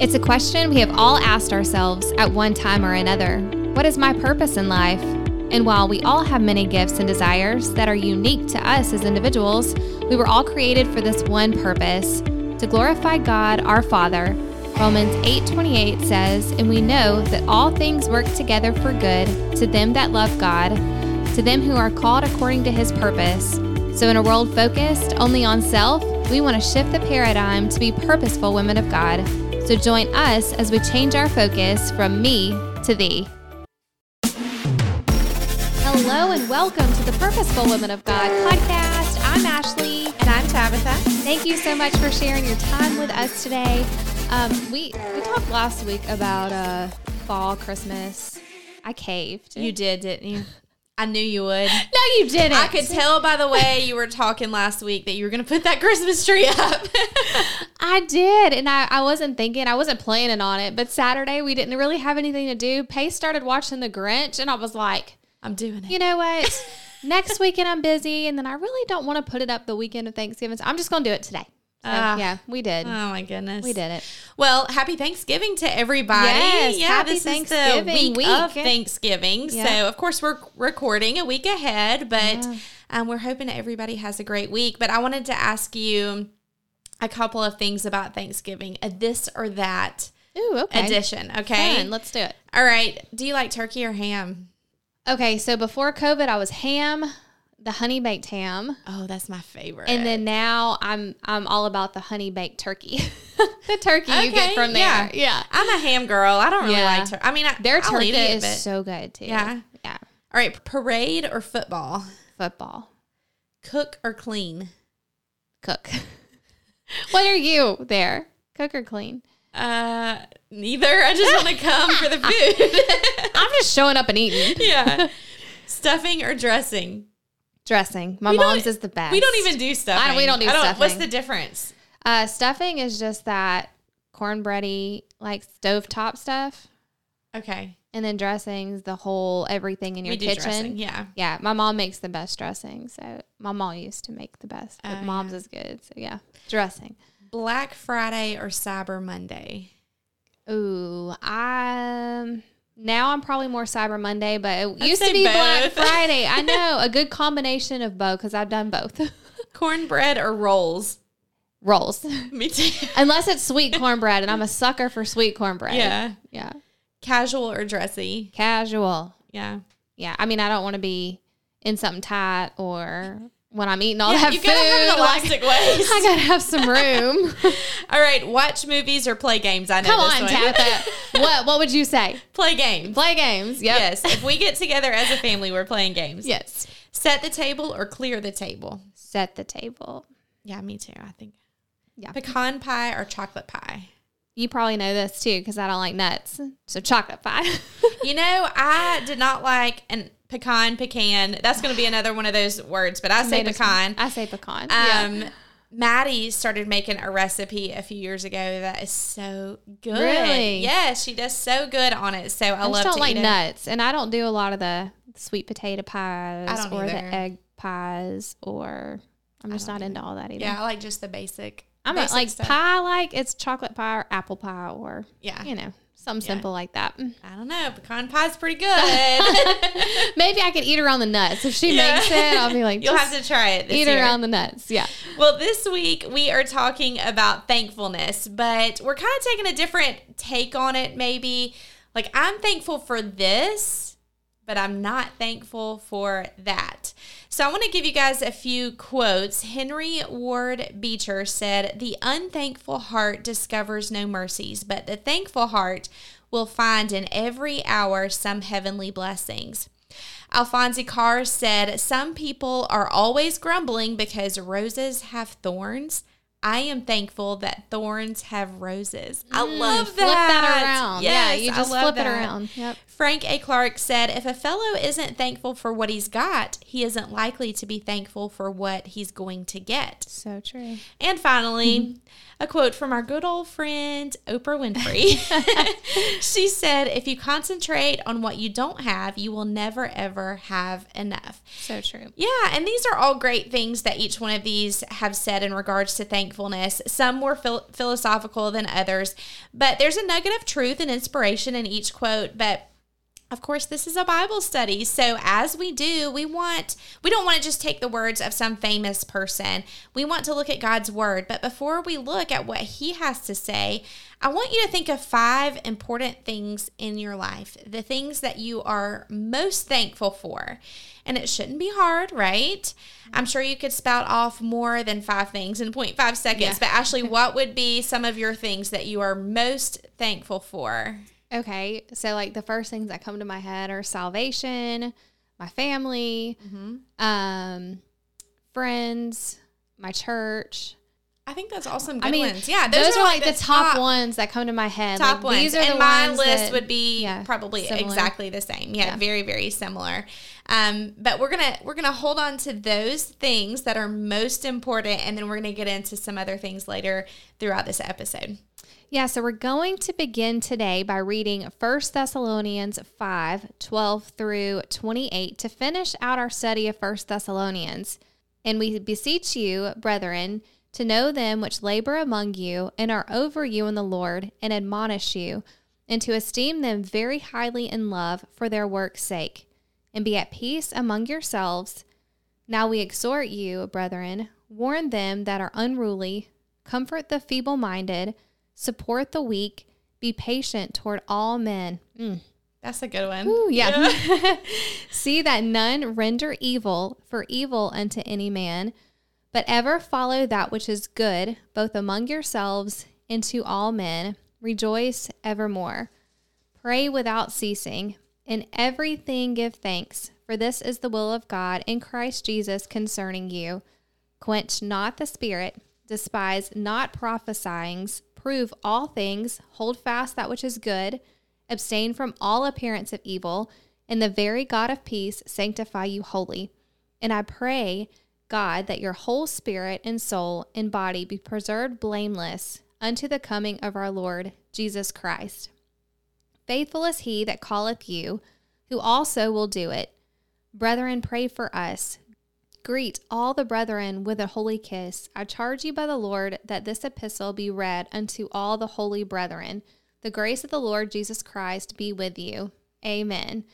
It's a question we have all asked ourselves at one time or another What is my purpose in life? And while we all have many gifts and desires that are unique to us as individuals, we were all created for this one purpose to glorify God our Father. Romans 8:28 says, "And we know that all things work together for good to them that love God, to them who are called according to his purpose." So in a world focused only on self, we want to shift the paradigm to be purposeful women of God. So join us as we change our focus from me to thee. Hello and welcome to the Purposeful Women of God podcast. I'm Ashley. And I'm Tabitha. Thank you so much for sharing your time with us today. Um, we we talked last week about uh, fall, Christmas. I caved. You did, didn't you? I knew you would. no, you didn't. I could tell by the way you were talking last week that you were going to put that Christmas tree up. I did, and I, I wasn't thinking, I wasn't planning on it. But Saturday we didn't really have anything to do. Pace started watching The Grinch, and I was like, I'm doing it. you know what? Next weekend I'm busy, and then I really don't want to put it up the weekend of Thanksgiving. So I'm just going to do it today. So, Ah. yeah, we did. Oh my goodness. we did it. Well, happy Thanksgiving to everybody. Yes, yeah, happy this Thanksgiving is the week, week. of Thanksgiving. Yeah. So, of course, we're recording a week ahead, but Yeah. um, we're hoping everybody has a great week. But I wanted to ask you a couple of things about Thanksgiving, a this or that Ooh, okay. edition. Okay. Fun. Let's do it. All right. Do you like turkey or ham? Okay, so before COVID, I was ham, the honey baked ham, Oh, that's my favorite. and then now I'm I'm all about the honey baked turkey, the turkey you get Okay, from there. yeah. Yeah, I'm a ham girl. I don't really Yeah. like turkey. I mean, I, their I'll turkey it, is but- so good too. Yeah. yeah. All right, parade or football? Football, Cook or clean? cook. what are you there? Cook or clean? Uh, neither. I just want to come for the food. I'm just showing up and eating. yeah. Stuffing or dressing? Dressing. My We mom's is the best. We don't even do stuffing. I- we don't do What's stuffing. What's the difference? Uh, stuffing is just that cornbready like stovetop stuff, Okay. and then dressings the whole everything in your kitchen. dressing. Yeah. Yeah, my mom makes the best dressing. So my mom used to make the best, but Oh, mom's is good. So yeah, dressing. Black Friday or Cyber Monday? Ooh, I now I'm probably more Cyber Monday, but it I'd used to be Black. Friday. I know a good combination of both because I've done both. Cornbread or rolls? Rolls, Me too. unless it's sweet cornbread, and I'm a sucker for sweet cornbread. Yeah. yeah, Casual or dressy? casual. Yeah. Yeah, I mean I don't want to be in something tight or when I'm eating all Yeah, that you food. gotta have like, elastic waist. I gotta have some room. All right, watch movies or play games. I know Come on. Tabitha. what what would you say? play games. Play games. Yep. Yes, if we get together as a family, we're playing games. Yes. Set the table or clear the table. Set the table. Yeah, me too. I think. Yeah. Pecan pie or chocolate pie. You probably know this too because I don't like nuts. So chocolate pie. You know, I did not like an pecan pecan. That's going to be another one of those words, but I say Tomatoes. pecan. I say pecan. yeah. Um, Maddie started making a recipe a few years ago that is so good. Really? Yes, she does so good on it. So I, I love just don't to like nuts, and I don't do a lot of the sweet potato pies or the egg pies, or I'm just not into all that either. Yeah, I like just the basic. I'm basic like stuff. pie. Like it's chocolate pie or apple pie or Yeah. you know something Yeah. simple like that. Mm. I don't know. Pecan pie's pretty good. Maybe I could eat around the nuts if she Yeah. makes it. I'll be like, You'll have to try it. This eat year. around the nuts. Yeah. Well, this week we are talking about thankfulness, but we're kind of taking a different take on it, maybe. Like, I'm thankful for this, but I'm not thankful for that. So, I want to give you guys a few quotes. Henry Ward Beecher said, The unthankful heart discovers no mercies, but the thankful heart will find in every hour some heavenly blessings. Alphonse Karr said, Some people are always grumbling because roses have thorns. I am thankful that thorns have roses. I love that. Mm, Flip that around. Yeah, you just flip it around. Yep. Frank A. Clark said, If a fellow isn't thankful for what he's got, he isn't likely to be thankful for what he's going to get. So true. And finally, mm-hmm. a quote from our good old friend Oprah Winfrey. she said, If you concentrate on what you don't have, you will never, ever have enough. So true. Yeah, and these are all great things that each one of these have said in regards to thankfulness. Some more phil- philosophical than others, but there's a nugget of truth and inspiration in each quote. But of course, this is a Bible study. So as we do, we want we don't want to just take the words of some famous person. We want to look at God's word. But before we look at what he has to say, I want you to think of five important things in your life. The things that you are most thankful for. And it shouldn't be hard, right? I'm sure you could spout off more than five things in 0.5 seconds. Yeah. But Ashley, what would be some of your things that you are most thankful for? Okay, so like the first things that come to my head are salvation, my family, um, friends, my church. I think that's all some good I mean, ones. Yeah, those, are like the top, ones that come to my head. top like, ones. These are and the my ones list that- would be yeah, probably similar. exactly the same. Yeah, Yeah. very very similar. Um, but we're gonna we're gonna hold on to those things that are most important, and then we're gonna get into some other things later throughout this episode. Yeah, so we're going to begin today by reading 1 Thessalonians 5 12 through 28 to finish out our study of 1 Thessalonians. And we beseech you, brethren, to know them which labor among you and are over you in the Lord and admonish you, and to esteem them very highly in love for their work's sake, and be at peace among yourselves. Now we exhort you, brethren, warn them that are unruly, comfort the feeble minded, support the weak, be patient toward all men. Mm. That's a good one. Ooh, yeah. See that none render evil for evil unto any man, but ever follow that which is good, both among yourselves and to all men. Rejoice evermore. Pray without ceasing. In everything give thanks, for this is the will of God in Christ Jesus concerning you. Quench not the spirit, despise not prophesyings, prove all things, hold fast that which is good, abstain from all appearance of evil, and the very God of peace sanctify you wholly. And I pray, God, that your whole spirit and soul and body be preserved blameless unto the coming of our Lord Jesus Christ. Faithful is he that calleth you, who also will do it. Brethren, pray for us. Greet all the brethren with a holy kiss. I charge you by the Lord that this epistle be read unto all the holy brethren. The grace of the Lord Jesus Christ be with you. Amen.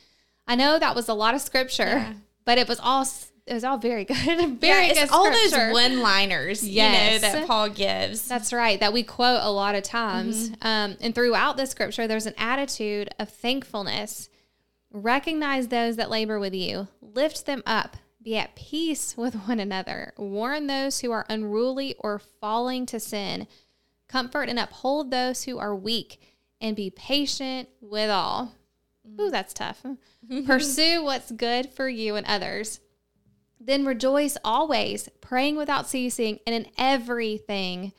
I know that was a lot of scripture, Yeah. but it was all it was all very good. Yeah, Very it's good all those one-liners, Yes. you know, that Paul gives. That's right, that we quote a lot of times. Um, and throughout the scripture, there's an attitude of thankfulness. Recognize those that labor with you, lift them up, be at peace with one another, warn those who are unruly or falling to sin, comfort and uphold those who are weak, and be patient with all. Mm-hmm. Ooh, that's tough. Pursue what's good for you and others. Then rejoice always, praying without ceasing, and in everything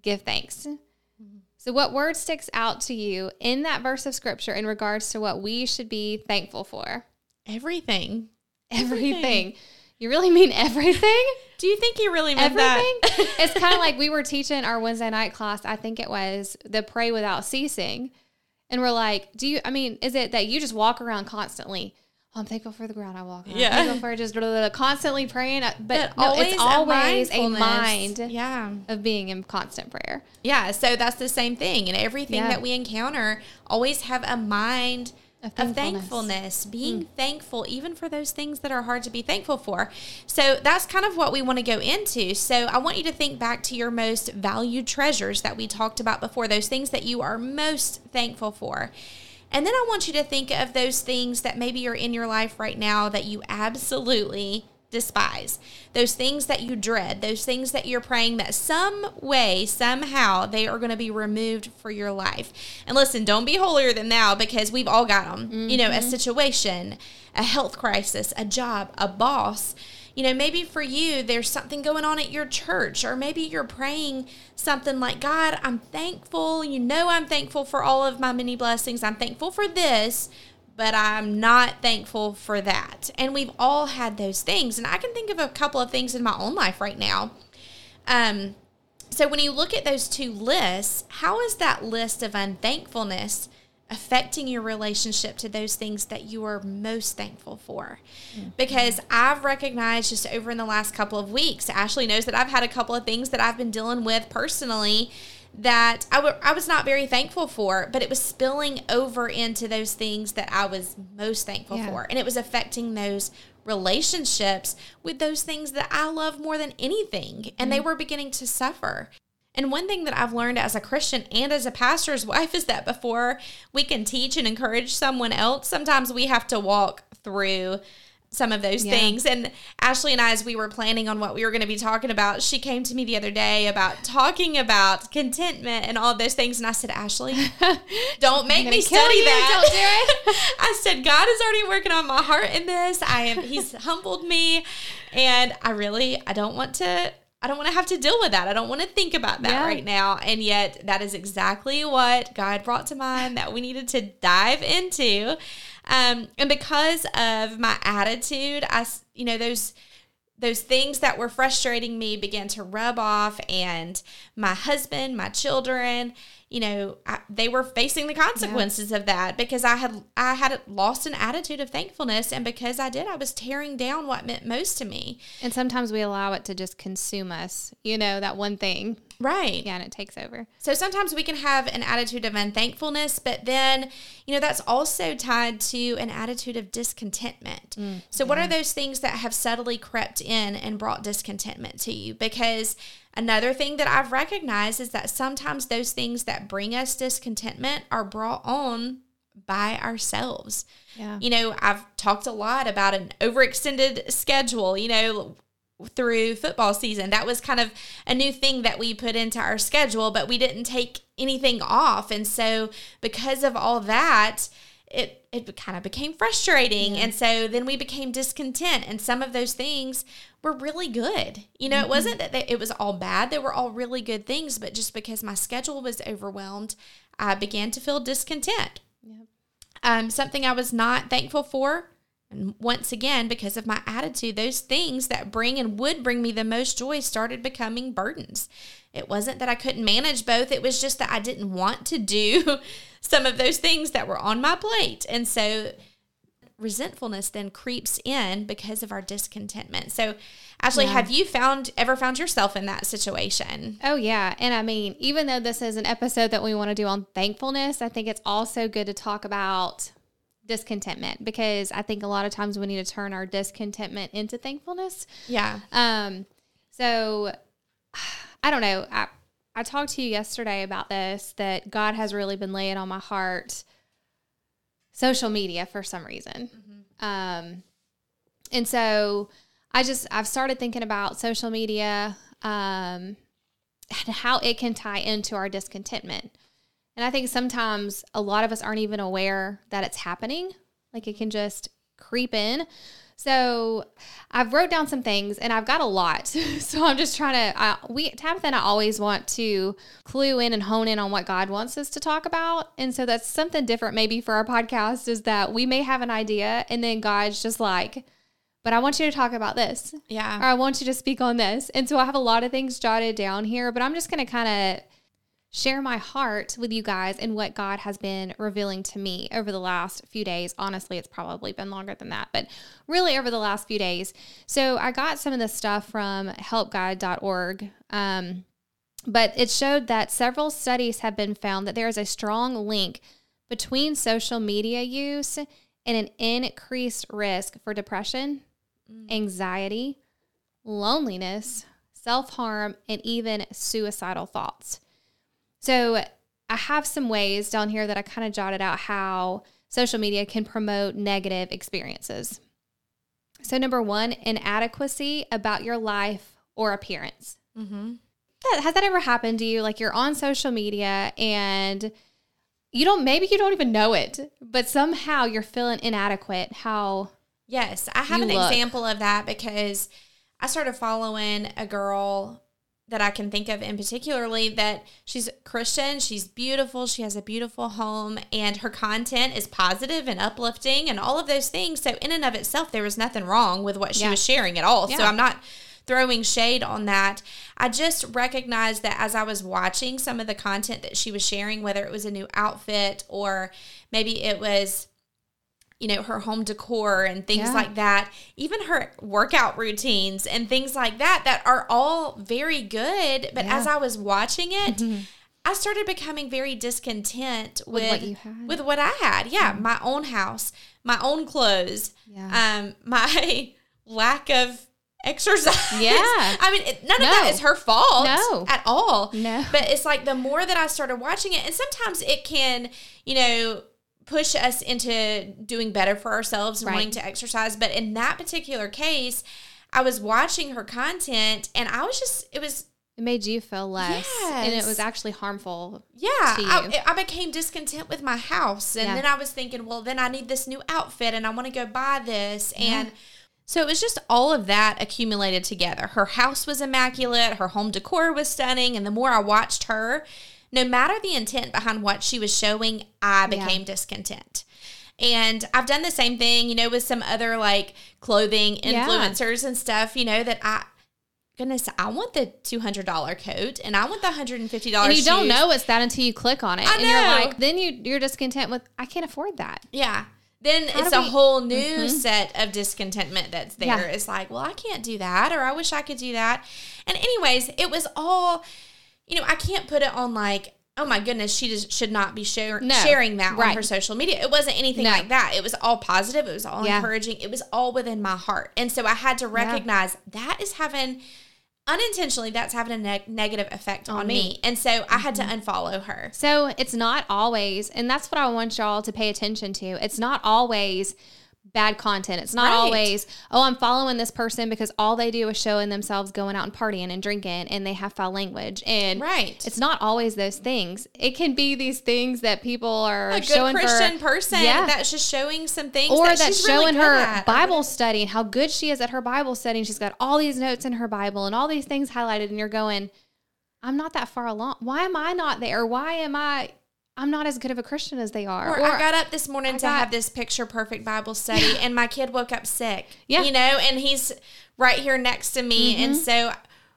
give thanks. Mm-hmm. So, what word sticks out to you in that verse of scripture in regards to what we should be thankful for? Everything. Everything. You really mean everything? Do you think he really meant Everything? that? it's kind of like we were teaching our Wednesday night class, I think it was the pray without ceasing. And we're like, do you, I mean, is it that you just walk around constantly? "Oh, I'm thankful for the ground I walk on. Yeah. I'm thankful for just blah, blah, blah," constantly praying. uh, But, But no, always it's always a, mindfulness. mind Yeah. of being in constant prayer. Yeah, so that's the same thing. And everything Yeah. that we encounter, always have a mind Of of thankfulness. thankfulness, being mm. thankful even for those things that are hard to be thankful for. So that's kind of what we want to go into. So I want you to think back to your most valued treasures that we talked about before, those things that you are most thankful for. And then I want you to think of those things that maybe are in your life right now that you absolutely despise. Those things that you dread, those things that you're praying that some way, somehow, they are going to be removed for your life. And listen, don't be holier than thou because we've all got them. You know, a mm-hmm. situation, a health crisis, a job, a boss. You know, maybe for you, there's something going on at your church, or maybe you're praying something like, God, I'm thankful. You know, I'm thankful for all of my many blessings. I'm thankful for this, but I'm not thankful for that. And we've all had those things. And I can think of a couple of things in my own life right now. Um, so when you look at those two lists, how is that list of unthankfulness affecting your relationship to those things that you are most thankful for. Mm-hmm. Because I've recognized just over in the last couple of weeks, Ashley knows that I've had a couple of things that I've been dealing with personally that I, w- I was not very thankful for, but it was spilling over into those things that I was most thankful yeah. for. And it was affecting those relationships with those things that I love more than anything. And mm-hmm. they were beginning to suffer. And one thing that I've learned as a Christian and as a pastor's wife is that before we can teach and encourage someone else, sometimes we have to walk through some of those yeah. things. And Ashley and I, as we were planning on what we were going to be talking about, she came to me the other day about talking about contentment and all those things. And I said, Ashley, don't make me study you. that. Don't do it. I said, God is already working on my heart in this. I am, He's humbled me. And I really, I don't want to I don't want to have to deal with that. I don't want to think about that yeah. right now. And yet, that is exactly what God brought to mind that we needed to dive into. Um, and because of my attitude, I, you know, those those things that were frustrating me began to rub off and my husband my children you know, I, they were facing the consequences yeah. of that because I had I had lost an attitude of thankfulness, and because I did, I was tearing down what meant most to me. And sometimes we allow it to just consume us. You know, that one thing. Right. Yeah, and it takes over. So sometimes we can have an attitude of unthankfulness, but then, you know, that's also tied to an attitude of discontentment. Mm, so, what are those things that have subtly crept in and brought discontentment to you? Because Another thing that I've recognized is that sometimes those things that bring us discontentment are brought on by ourselves. Yeah. You know, I've talked a lot about an overextended schedule, you know, through football season. That was kind of a new thing that we put into our schedule, but we didn't take anything off. And so because of all that, it it kind of became frustrating yeah. and so then we became discontent and some of those things were really good you know mm-hmm. it wasn't that they, it was all bad they were all really good things but just because my schedule was overwhelmed i began to feel discontent Yeah. um, something i was not thankful for and once again because of my attitude those things that bring and would bring me the most joy started becoming burdens it wasn't that i couldn't manage both it was just that i didn't want to do some of those things that were on my plate. And so resentfulness then creeps in because of our discontentment. So, Ashley, yeah. have you found ever found yourself in that situation? Oh yeah, and I mean, even though this is an episode that we want to do on thankfulness, I think it's also good to talk about discontentment because I think a lot of times we need to turn our discontentment into thankfulness. Yeah. Um so I don't know. I, I talked to you yesterday about this that God has really been laying on my heart social media for some reason. Mm-hmm. Um, and so I just, I've started thinking about social media um, and how it can tie into our discontentment. And I think sometimes a lot of us aren't even aware that it's happening. Like it can just creep in. So I've wrote down some things and I've got a lot. so I'm just trying to, I, we, Tabitha and I always want to clue in and hone in on what God wants us to talk about. And so that's something different maybe for our podcast is that we may have an idea and then God's just like, but I want you to talk about this. Yeah. Or I want you to speak on this. And so I have a lot of things jotted down here, but I'm just going to kind of share my heart with you guys and what God has been revealing to me over the last few days. Honestly, it's probably been longer than that, but really over the last few days. So I got some of this stuff from helpguide.org. Um, but it showed that several studies have been found that there is a strong link between social media use and an increased risk for depression, mm. anxiety, loneliness, self harm, and even suicidal thoughts. So I have some ways down here that I kind of jotted out how social media can promote negative experiences. So, number one, inadequacy about your life or appearance. Mm-hmm. Has that ever happened to you? Like you're on social media and you don't, maybe you don't even know it, but somehow you're feeling inadequate. How? Yes, I have an look. example of that because I started following a girl that I can think of in particularly that she's Christian, she's beautiful, she has a beautiful home, and her content is positive and uplifting and all of those things. So in and of itself, there was nothing wrong with what she yeah. was sharing at all. Yeah. So I'm not throwing shade on that. I just recognized that as I was watching some of the content that she was sharing, whether it was a new outfit or maybe it was you know her home decor and things Yeah. like that even her workout routines and things like that that are all very good but Yeah. as i was watching it i started becoming very discontent with, With what you had. with what i had yeah my own house my own clothes Yeah. um my lack of exercise Yeah. i mean it, none of that is her fault No. at all No. but it's like the more that I started watching it, and sometimes it can, you know, push us into doing better for ourselves and Right. wanting to exercise. But in that particular case, I was watching her content and I was just, it was, It made you feel less, and it was actually harmful. yeah, To you. I, I became discontent with my house. And Yeah. then I was thinking, well, then I need this new outfit and I want to go buy this. And so it was just all of that accumulated together. Her house was immaculate, her home decor was stunning. And the more I watched her, no matter the intent behind what she was showing, I became discontent. And I've done the same thing, you know, with some other like clothing Yeah. influencers and stuff, you know, that I, goodness, I want the $200 coat and I want the $150 And you don't know it's that until you click on it, I and you're like, then you you're discontent with, I can't afford that. Yeah. Then How it's a we- Mm-hmm. whole new set of discontentment that's there. Yeah. It's like, well, I can't do that, or I wish I could do that. And, anyways, it was all, you know, I can't put it on like, oh my goodness, she just should not be share- No. sharing that on her social media. It wasn't anything No. like that. It was all positive. It was all Yeah. encouraging. It was all within my heart. And so I had to recognize that is having, unintentionally, that's having a neg- negative effect on, On me. me. And so I had to Mm-hmm. unfollow her. So it's not always, and that's what I want y'all to pay attention to. It's not always bad content. It's not Right. always, oh, I'm following this person because all they do is showing themselves going out and partying and drinking and they have foul language. And Right. it's not always those things. It can be these things that people are a good showing Christian for, person Yeah. that's just showing some things or that that's she's really showing good her at. Bible study and how good she is at her Bible study. And she's got all these notes in her Bible and all these things highlighted. And you're going, I'm not that far along. Why am I not there? Why am I? I'm not as good of a Christian as they are. Or, I got up this morning I to got- have this picture perfect Bible study, and my kid woke up sick. Yeah. Mm-hmm. you know, and he's right here next to me, and so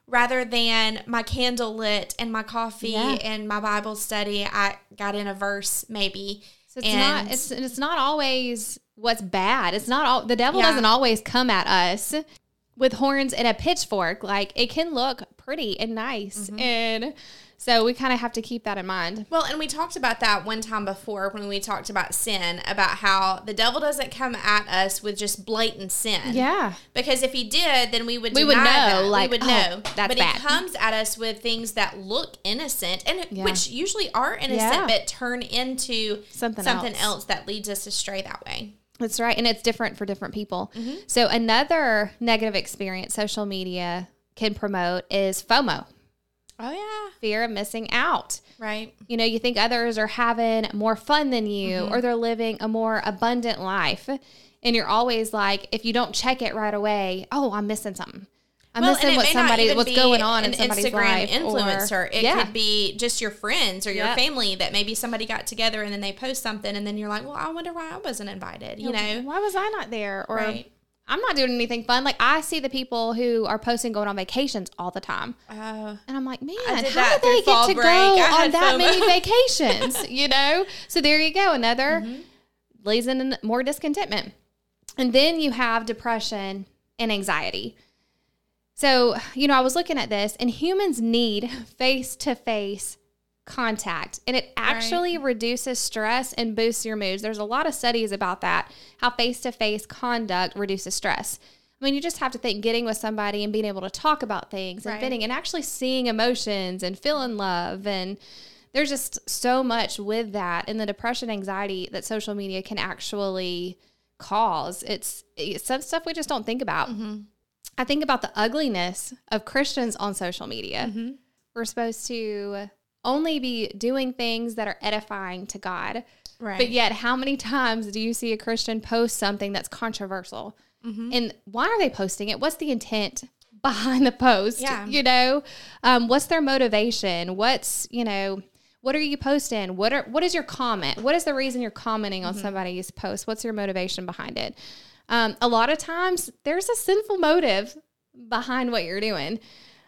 rather than my candle lit and my coffee Yeah. and my Bible study, I got in a verse maybe. So it's and not it's it's not always what's bad. It's not all the devil Yeah. doesn't always come at us with horns and a pitchfork. Like it can look pretty and nice. Mm-hmm. And so we kind of have to keep that in mind. Well, and we talked about that one time before when we talked about sin, about how the devil doesn't come at us with just blatant sin. Yeah. Because if he did, then we would We would know, that. like, we would oh, know. that's but bad. he comes at us with things that look innocent and Yeah. which usually are innocent, Yeah. but turn into Something something else. else. that leads us astray that way. That's right. And it's different for different people. Mm-hmm. So another negative experience social media can promote is FOMO, Oh yeah, fear of missing out. right. You know, you think others are having more fun than you Mm-hmm. or they're living a more abundant life. And you're always like, if you don't check it right away, oh, I'm missing something. I'm Well, missing what somebody, what's going on in somebody's Instagram life. influencer. or- it yeah. could be just your friends or your Yep. family that maybe somebody got together and then they post something and then you're like, well, I wonder why I wasn't invited. You know, why was I not there? Or Right. I'm not doing anything fun. Like I see the people who are posting going on vacations all the time. uh, And I'm like, man, how do they get to break. Go on that FOMO. many vacations? you know? So there you go. Another Mm-hmm. leads in more discontentment. And then you have depression and anxiety. So, you know, I was looking at this and humans need face to face contact and it actually reduces stress and boosts your moods. There's a lot of studies about that, how face to face conduct reduces stress. I mean, you just have to think getting with somebody and being able to talk about things and Right. fitting and actually seeing emotions and feeling love. And there's just so much with that and the depression, anxiety that social media can actually cause. It's, it's some stuff we just don't think about. Mm-hmm. I think about the ugliness of Christians on social media. Mm-hmm. We're supposed to only be doing things that are edifying to God. right. But yet, how many times do you see a Christian post something that's controversial? Mm-hmm. And why are they posting it? What's the intent behind the post? Yeah. You know, um, what's their motivation? What's, you know, what are you posting? What are what is your comment? What is the reason you're commenting Mm-hmm. on somebody's post? What's your motivation behind it? Um, a lot of times there's a sinful motive behind what you're doing.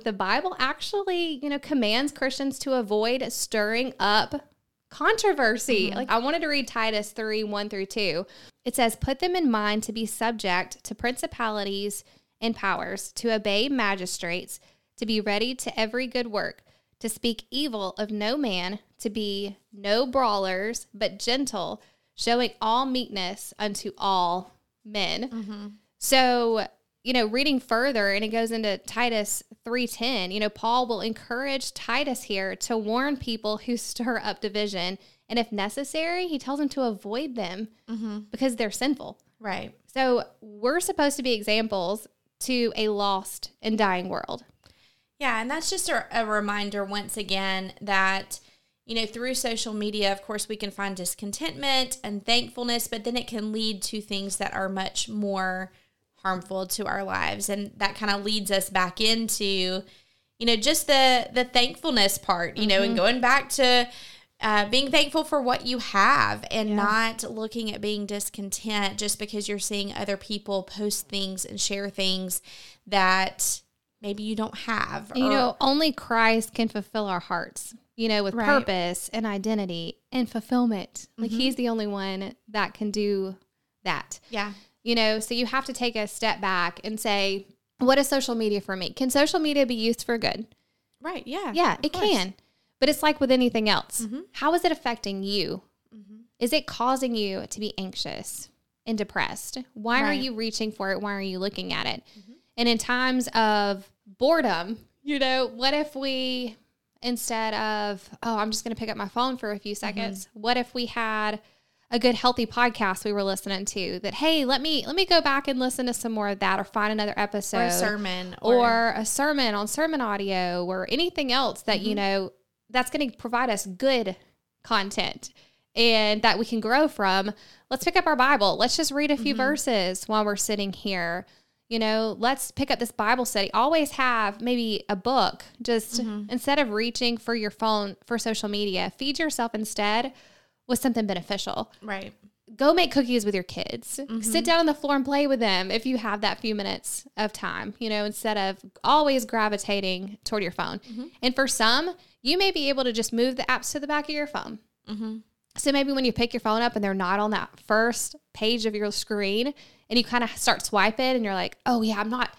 The Bible actually, you know, commands Christians to avoid stirring up controversy. Mm-hmm. Like I wanted to read Titus 3 1 through 2. It says, Put them in mind to be subject to principalities and powers, to obey magistrates, to be ready to every good work, to speak evil of no man, to be no brawlers, but gentle, showing all meekness unto all men. Mm-hmm. So, you know, reading further and it goes into Titus 3:10, you know, Paul will encourage Titus here to warn people who stir up division and if necessary, he tells them to avoid them mm-hmm. because they're sinful. Right. So, we're supposed to be examples to a lost and dying world. Yeah, and that's just a, a reminder once again that you know through social media, of course, we can find discontentment and thankfulness, but then it can lead to things that are much more harmful to our lives, and that kind of leads us back into you know just the the thankfulness part, you know, and going back to. Uh, being thankful for what you have and not looking at being discontent just because you're seeing other people post things and share things that maybe you don't have. You know, only Christ can fulfill our hearts, you know, with Right. purpose and identity and fulfillment. Like he's the only one that can do that. yeah. You know, so you have to take a step back and say, what is social media for me? Can social media be used for good? Right. Yeah. Yeah, it course. Mm-hmm. can. But it's like with anything else. How is it affecting you? Is it causing you to be anxious and depressed? Why are Right. Mm-hmm. you reaching for it? Why are you looking at it? And in times of boredom, you know, what if we, instead of, oh, I'm just going to pick up my phone for a few Mm-hmm. seconds, what if we had a good healthy podcast we were listening to that hey let me let me go back and listen to some more of that or find another episode Or a sermon. Or, or a sermon on sermon audio or anything else that you mm-hmm. know that's going to provide us good content and that we can grow from. Let's pick up our bible. Let's just read a few mm-hmm. verses while we're sitting here. You know let's pick up this bible study. Always have maybe a book just mm-hmm. instead of reaching for your phone for social media. Feed yourself instead with something beneficial right. go make cookies with your kids. Mm-hmm. Sit down on the floor and play with them if you have that few minutes of time, you know, instead of always gravitating toward your phone. Mm-hmm. And for some, you may be able to just move the apps to the back of your phone. Mm-hmm. So maybe when you pick your phone up and they're not on that first page of your screen and you kind of start swiping and you're like, oh yeah, I'm not.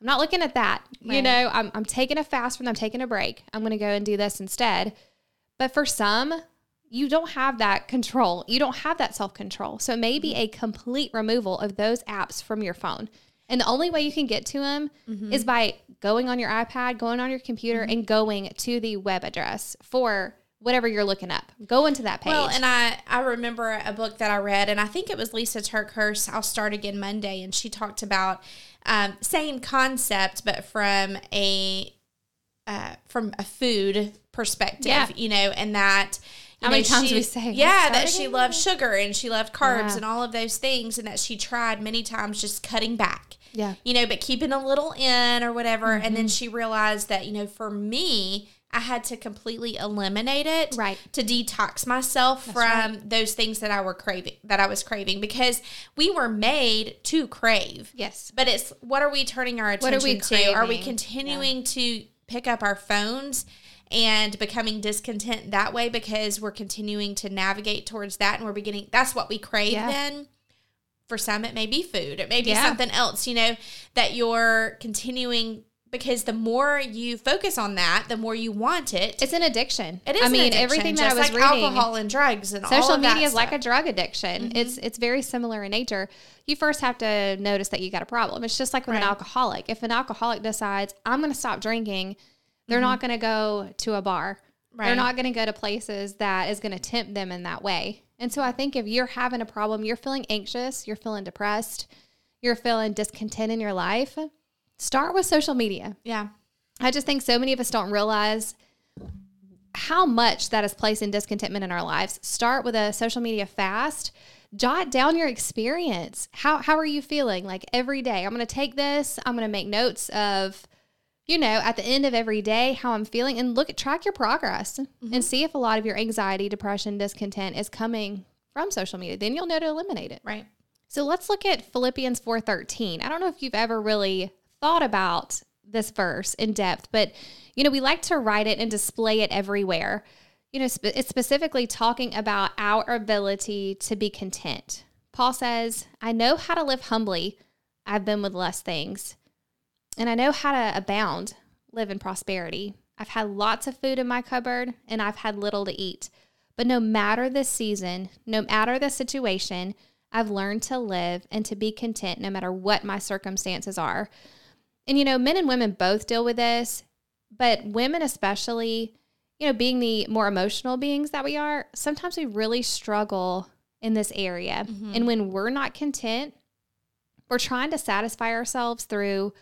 I'm not looking at that. You know, I'm, I'm taking a fast when I'm taking a break. I'm going to go and do this instead. But for some, you don't have that control. You don't have that self control. So it may be a complete removal of those apps from your phone. And the only way you can get to them is by going on your iPad, going on your computer, and going to the web address for whatever you're looking up. Go into that page. Well, and I I remember a book that I read, and I think it was Lisa TerKeurst. I'll start again Monday, and she talked about um, same concept, but from a uh, from a food perspective, Yeah. you know, and that. How many times she- we say, yeah, that she again?" loved sugar and she loved carbs Yeah. and all of those things, and that she tried many times just cutting back yeah. you know, but keeping a little in or whatever. And Mm-hmm. then she realized that, you know, for me, I had to completely eliminate it Right. to detox myself from those things that I were craving that I was craving because we were made to crave. Yes. But it's what are we turning our What are attention we to? Are we craving? continuing to pick up our phones and becoming discontent that way because we're continuing to navigate towards that and we're beginning that's what we crave Yeah. then? For some it may be food. It may be Yeah. something else, you know, that you're continuing because the more you focus on that, the more you want it. It's an addiction. It is I an mean, addiction, everything that I was like reading. alcohol and drugs and all social media is like a. Mm-hmm. drug addiction. It's it's very similar in nature. You first have to notice that you got a problem. It's just like with an alcoholic. If an alcoholic decides I'm going to stop drinking, they're not going to go to a bar. They're Mm-hmm. Not going to go to places that is going to tempt them in that way. And so I think if you're having a problem, you're feeling anxious, you're feeling depressed, you're feeling discontent in your life, start with social media. yeah. I just think so many of us don't realize how much that is placing discontentment in our lives. Start with a social media fast. Jot down your experience. How how are you feeling? Like every day, I'm going to take this. I'm going to make notes of, you know, at the end of every day how I'm feeling, and look at track your progress and mm-hmm. see if a lot of your anxiety, depression, discontent is coming from social media. Then you'll know to eliminate it. Right. So let's look at Philippians 4:13. I don't know if you've ever really thought about this verse in depth, but you know, we like to write it and display it everywhere. You know, spe- it's specifically talking about our ability to be content. Paul says, I know how to live humbly. I've been with less things. And I know how to abound, live in prosperity. I've had lots of food in my cupboard and I've had little to eat. But no matter the season, no matter the situation, I've learned to live and to be content no matter what my circumstances are. And, you know, men and women both deal with this, but women, especially, you know, being the more emotional beings that we are, sometimes we really struggle in this area. Mm-hmm. And when we're not content, we're trying to satisfy ourselves through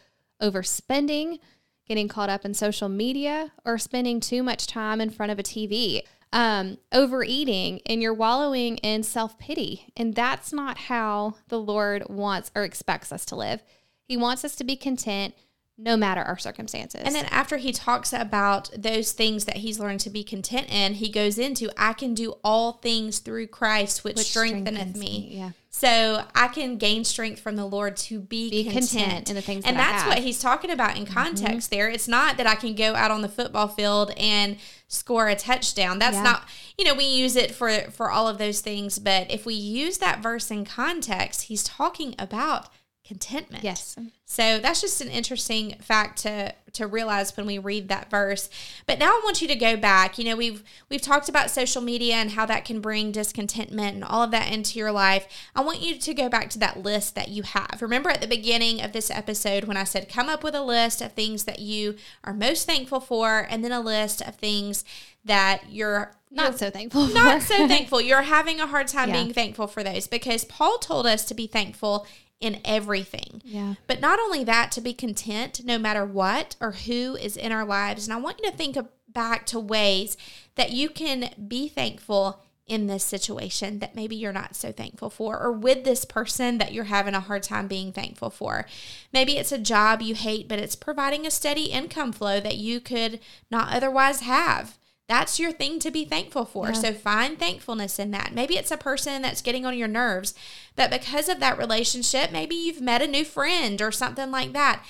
overspending, getting caught up in social media, or spending too much time in front of a TV. Um, overeating and you're wallowing in self pity. And that's not how the Lord wants or expects us to live. He wants us to be content no matter our circumstances. And then after he talks about those things that he's learned to be content in, he goes into I can do all things through Christ which, which strengtheneth me. me. Yeah. So I can gain strength from the Lord to be, be content. content. in the things, and that that's what he's talking about in mm-hmm. context. Mm-hmm. There, it's not that I can go out on the football field and score a touchdown. That's yeah. not, you know, we use it for for all of those things. But if we use that verse in context, he's talking about contentment. Yes. So that's just an interesting fact to to realize when we read that verse. But now I want you to go back. You know, we've we've talked about social media and how that can bring discontentment and all of that into your life. I want you to go back to that list that you have. Remember at the beginning of this episode when I said come up with a list of things that you are most thankful for and then a list of things that you're not you're so thankful not so thankful you're having a hard time yeah. being thankful for those because paul told us to be thankful in everything. Yeah. But not only that, to be content no matter what or who is in our lives. And I want you to think back to ways that you can be thankful in this situation that maybe you're not so thankful for, or with this person that you're having a hard time being thankful for. Maybe it's a job you hate, but it's providing a steady income flow that you could not otherwise have. That's your thing to be thankful for. Yeah. So find thankfulness in that. Maybe it's a person that's getting on your nerves, but because of that relationship, maybe you've met a new friend or something like that.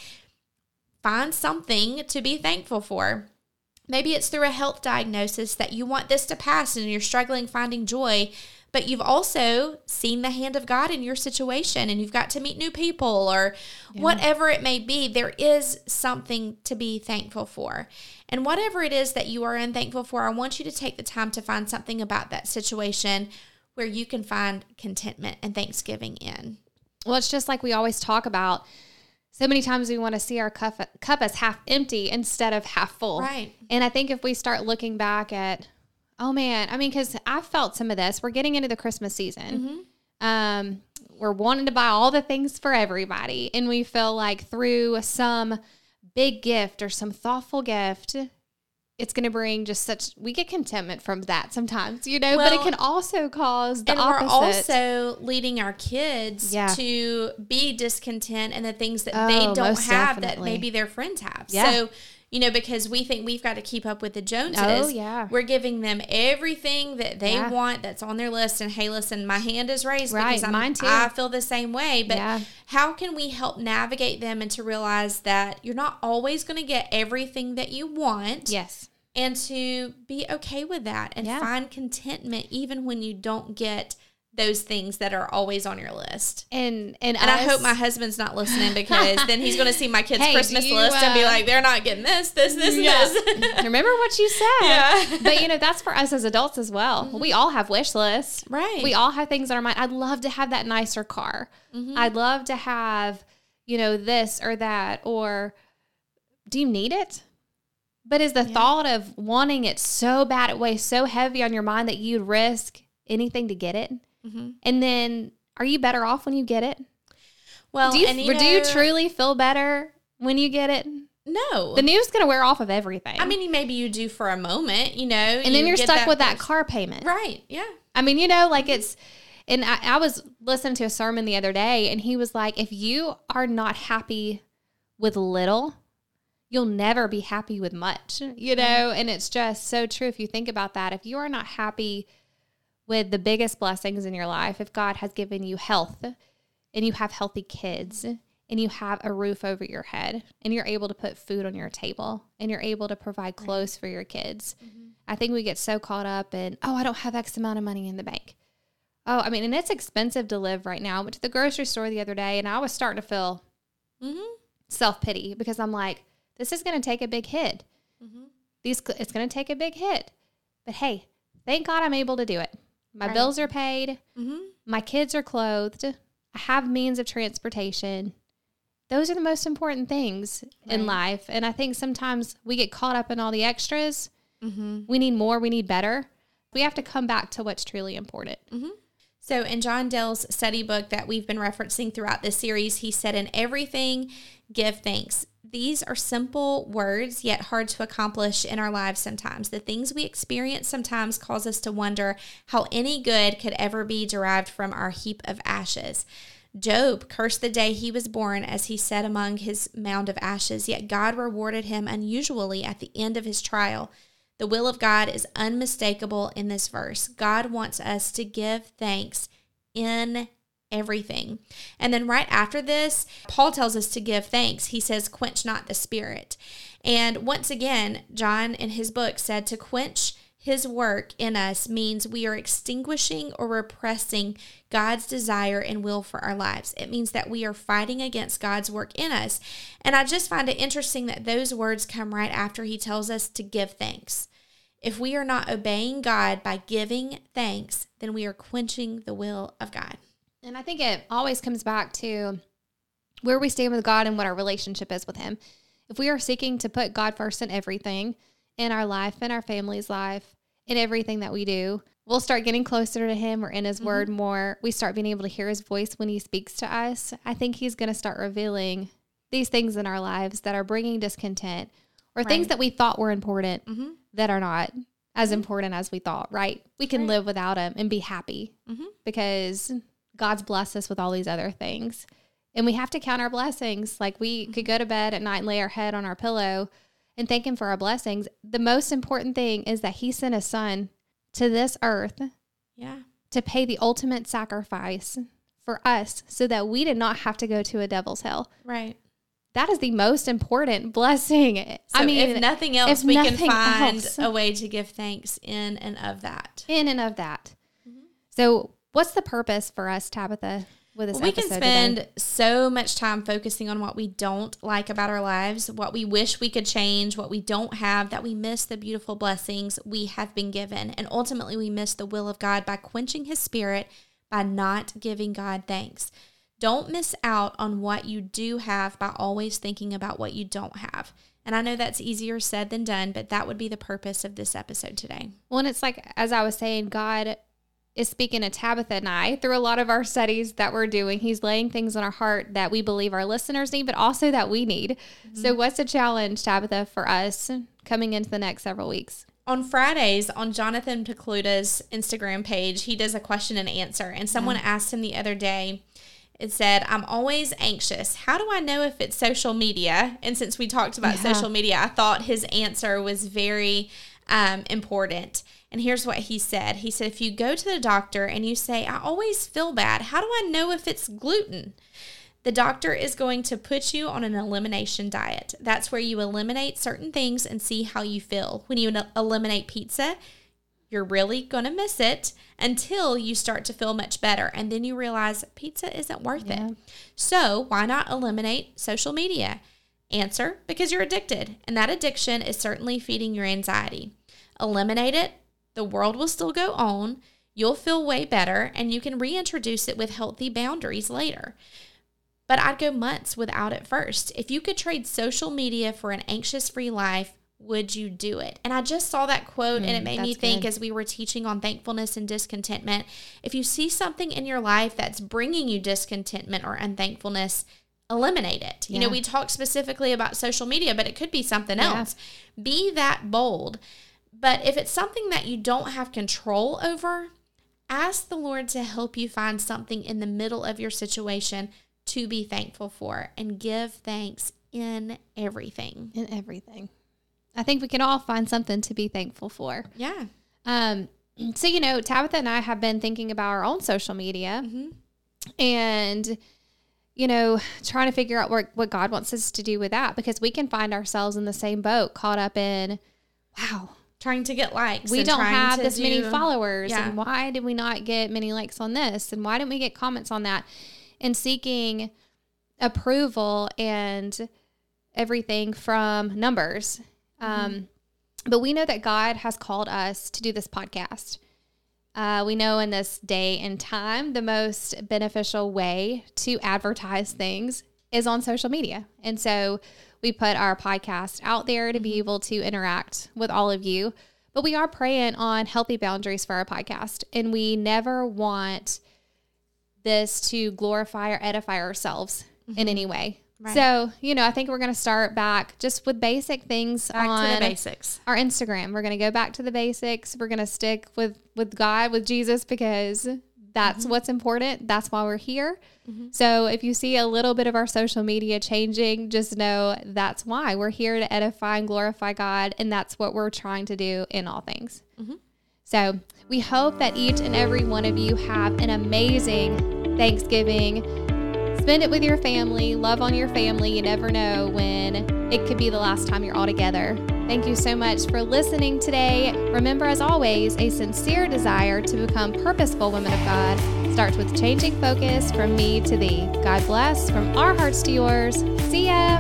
Find something to be thankful for. Maybe it's through a health diagnosis that you want this to pass and you're struggling finding joy but you've also seen the hand of God in your situation and you've got to meet new people or yeah. whatever it may be, there is something to be thankful for. And whatever it is that you are unthankful for, I want you to take the time to find something about that situation where you can find contentment and thanksgiving in. Well, it's just like we always talk about. So many times we want to see our cup, cup as half empty instead of half full. Right. And I think if we start looking back at Oh man, I mean, because I felt some of this. We're getting into the Christmas season. Mm-hmm. Um, we're wanting to buy all the things for everybody, and we feel like through some big gift or some thoughtful gift, it's going to bring just such we get contentment from that sometimes, you know. Well, but it can also cause the and opposite. we're also leading our kids yeah. to be discontent and the things that oh, they don't have definitely. that maybe their friends have. Yeah. So you know, because we think we've got to keep up with the Joneses. Oh, yeah. We're giving them everything that they yeah. want that's on their list. And hey, listen, my hand is raised right, because I'm, mine too. I feel the same way. But yeah. how can we help navigate them and to realize that you're not always going to get everything that you want? Yes. And to be okay with that and yeah. find contentment even when you don't get – those things that are always on your list. And and, and I hope my husband's not listening because then he's going to see my kids' hey, Christmas you, list uh, and be uh, like, they're not getting this, this, this, yeah. this. Remember what you said. Yeah. But you know, that's for us as adults as well. Mm-hmm. We all have wish lists. Right. We all have things on our mind. I'd love to have that nicer car. Mm-hmm. I'd love to have, you know, this or that. Or do you need it? But is the yeah. thought of wanting it so bad, it weighs so heavy on your mind that you'd risk anything to get it? Mm-hmm. And then are you better off when you get it? Well, do you, you know, do you truly feel better when you get it? No. The new's going to wear off of everything. I mean, maybe you do for a moment, you know. And then you're stuck that with that car payment. Right. Yeah. I mean, you know, like it's, and I, I was listening to a sermon the other day, and he was like, if you are not happy with little, you'll never be happy with much, you know? And it's just so true if you think about that. If you are not happy with the biggest blessings in your life, if God has given you health and you have healthy kids and you have a roof over your head and you're able to put food on your table and you're able to provide clothes for your kids. I think we get so caught up in, oh, I don't have X amount of money in the bank. Oh, I mean, and it's expensive to live right now. I went to the grocery store the other day and I was starting to feel Mm-hmm. self pity because I'm like, this is going to take a big hit. Mm-hmm. These, it's going to take a big hit. But hey, thank God I'm able to do it. My Right. bills are paid. Mm-hmm. My kids are clothed. I have means of transportation. Those are the most important things in life. And I think sometimes we get caught up in all the extras. Mm-hmm. We need more, we need better. We have to come back to what's truly important. So, in John Dell's study book that we've been referencing throughout this series, he said, In everything, give thanks. These are simple words, yet hard to accomplish in our lives sometimes. The things we experience sometimes cause us to wonder how any good could ever be derived from our heap of ashes. Job cursed the day he was born as he sat among his mound of ashes, yet God rewarded him unusually at the end of his trial. The will of God is unmistakable in this verse. God wants us to give thanks in everything. And then right after this, Paul tells us to give thanks. He says, quench not the spirit. And once again, John in his book said to quench his work in us means we are extinguishing or repressing God's desire and will for our lives. It means that we are fighting against God's work in us. And I just find it interesting that those words come right after he tells us to give thanks. If we are not obeying God by giving thanks, then we are quenching the will of God. And I think it always comes back to where we stand with God and what our relationship is with Him. If we are seeking to put God first in everything, in our life, in our family's life, in everything that we do, we'll start getting closer to Him. We're in His Word more. We start being able to hear His voice when He speaks to us. I think He's going to start revealing these things in our lives that are bringing discontent or things that we thought were important Mm-hmm. that are not as important as we thought, right? We can Right. live without Him and be happy Mhm. because God's blessed us with all these other things. And we have to count our blessings. Like we could go to bed at night and lay our head on our pillow and thank Him for our blessings. The most important thing is that He sent a Son to this earth Yeah. to pay the ultimate sacrifice for us so that we did not have to go to a devil's hell. Right. That is the most important blessing. So I mean, if nothing else, if we can nothing find else. a way to give thanks in and of that. in and of that. Mm-hmm. So, what's the purpose for us, Tabitha, with this we can spend today? so much time focusing on what we don't like about our lives, what we wish we could change, what we don't have, that we miss the beautiful blessings we have been given. And ultimately, we miss the will of God by quenching His Spirit by not giving God thanks. Don't miss out on what you do have by always thinking about what you don't have. And I know that's easier said than done, but that would be the purpose of this episode today. Well, and it's like, as I was saying, God is speaking to Tabitha and I through a lot of our studies that we're doing. He's laying things on our heart that we believe our listeners need, but also that we need. So, what's the challenge, Tabitha, for us coming into the next several weeks? on Fridays on Jonathan Pokluda's Instagram page, he does a question and answer. And someone asked him the other day, it said, I'm always anxious. How do I know if it's social media? And since we talked about Yeah. social media, I thought his answer was very um, important. And here's what he said He said, If you go to the doctor and you say, I always feel bad, how do I know if it's gluten? The doctor is going to put you on an elimination diet. That's where you eliminate certain things and see how you feel. When you eliminate pizza, you're really going to miss it until you start to feel much better. And then you realize pizza isn't worth Yeah. it. So, why not eliminate social media? Answer because you're addicted, and that addiction is certainly feeding your anxiety. Eliminate it, the world will still go on. You'll feel way better, and you can reintroduce it with healthy boundaries later. But I'd go months without it first. If you could trade social media for an anxious free life, would you do it? And I just saw that quote and it Mm, made me think good. as we were teaching on thankfulness and discontentment. If you see something in your life that's bringing you discontentment or unthankfulness, eliminate it. You know, we talked specifically about social media, but it could be something Yeah. else. Be that bold. But if it's something that you don't have control over, ask the Lord to help you find something in the middle of your situation to be thankful for and give thanks in everything. In everything. I think we can all find something to be thankful for. Yeah. Um, so, you know, Tabitha and I have been thinking about our own social media. Mm-hmm. And, you know, trying to figure out what, what God wants us to do with that because we can find ourselves in the same boat, caught up in, wow, trying to get likes. we don't have this many followers Yeah. and why did we not get many likes on this and why didn't we get comments on that and seeking approval and everything from numbers Mm-hmm. um, but we know that god has called us to do this podcast uh, we know in this day and time the most beneficial way to advertise things is on social media and so we put our podcast out there to be Mm-hmm. able to interact with all of you but we are praying on healthy boundaries for our podcast and we never want this to glorify or edify ourselves in any way Mm-hmm. Right. so you know i think we're going to start back just with basic things Back on basics. our Instagram. We're going to go back to the basics. We're going to stick with with God, with Jesus because that's Mm-hmm. what's important. That's why we're here. So if you see a little bit of our social media changing, just know that's why we're here to edify and glorify God, and that's what we're trying to do in all things. Mm-hmm. So we hope that each and every one of you have an amazing Thanksgiving. Spend it with your family, love on your family. You never know when it could be the last time you're all together. Thank you so much for listening today. Remember, as always, a sincere desire to become purposeful women of God starts with changing focus from me to thee. God bless from our hearts to yours. See ya.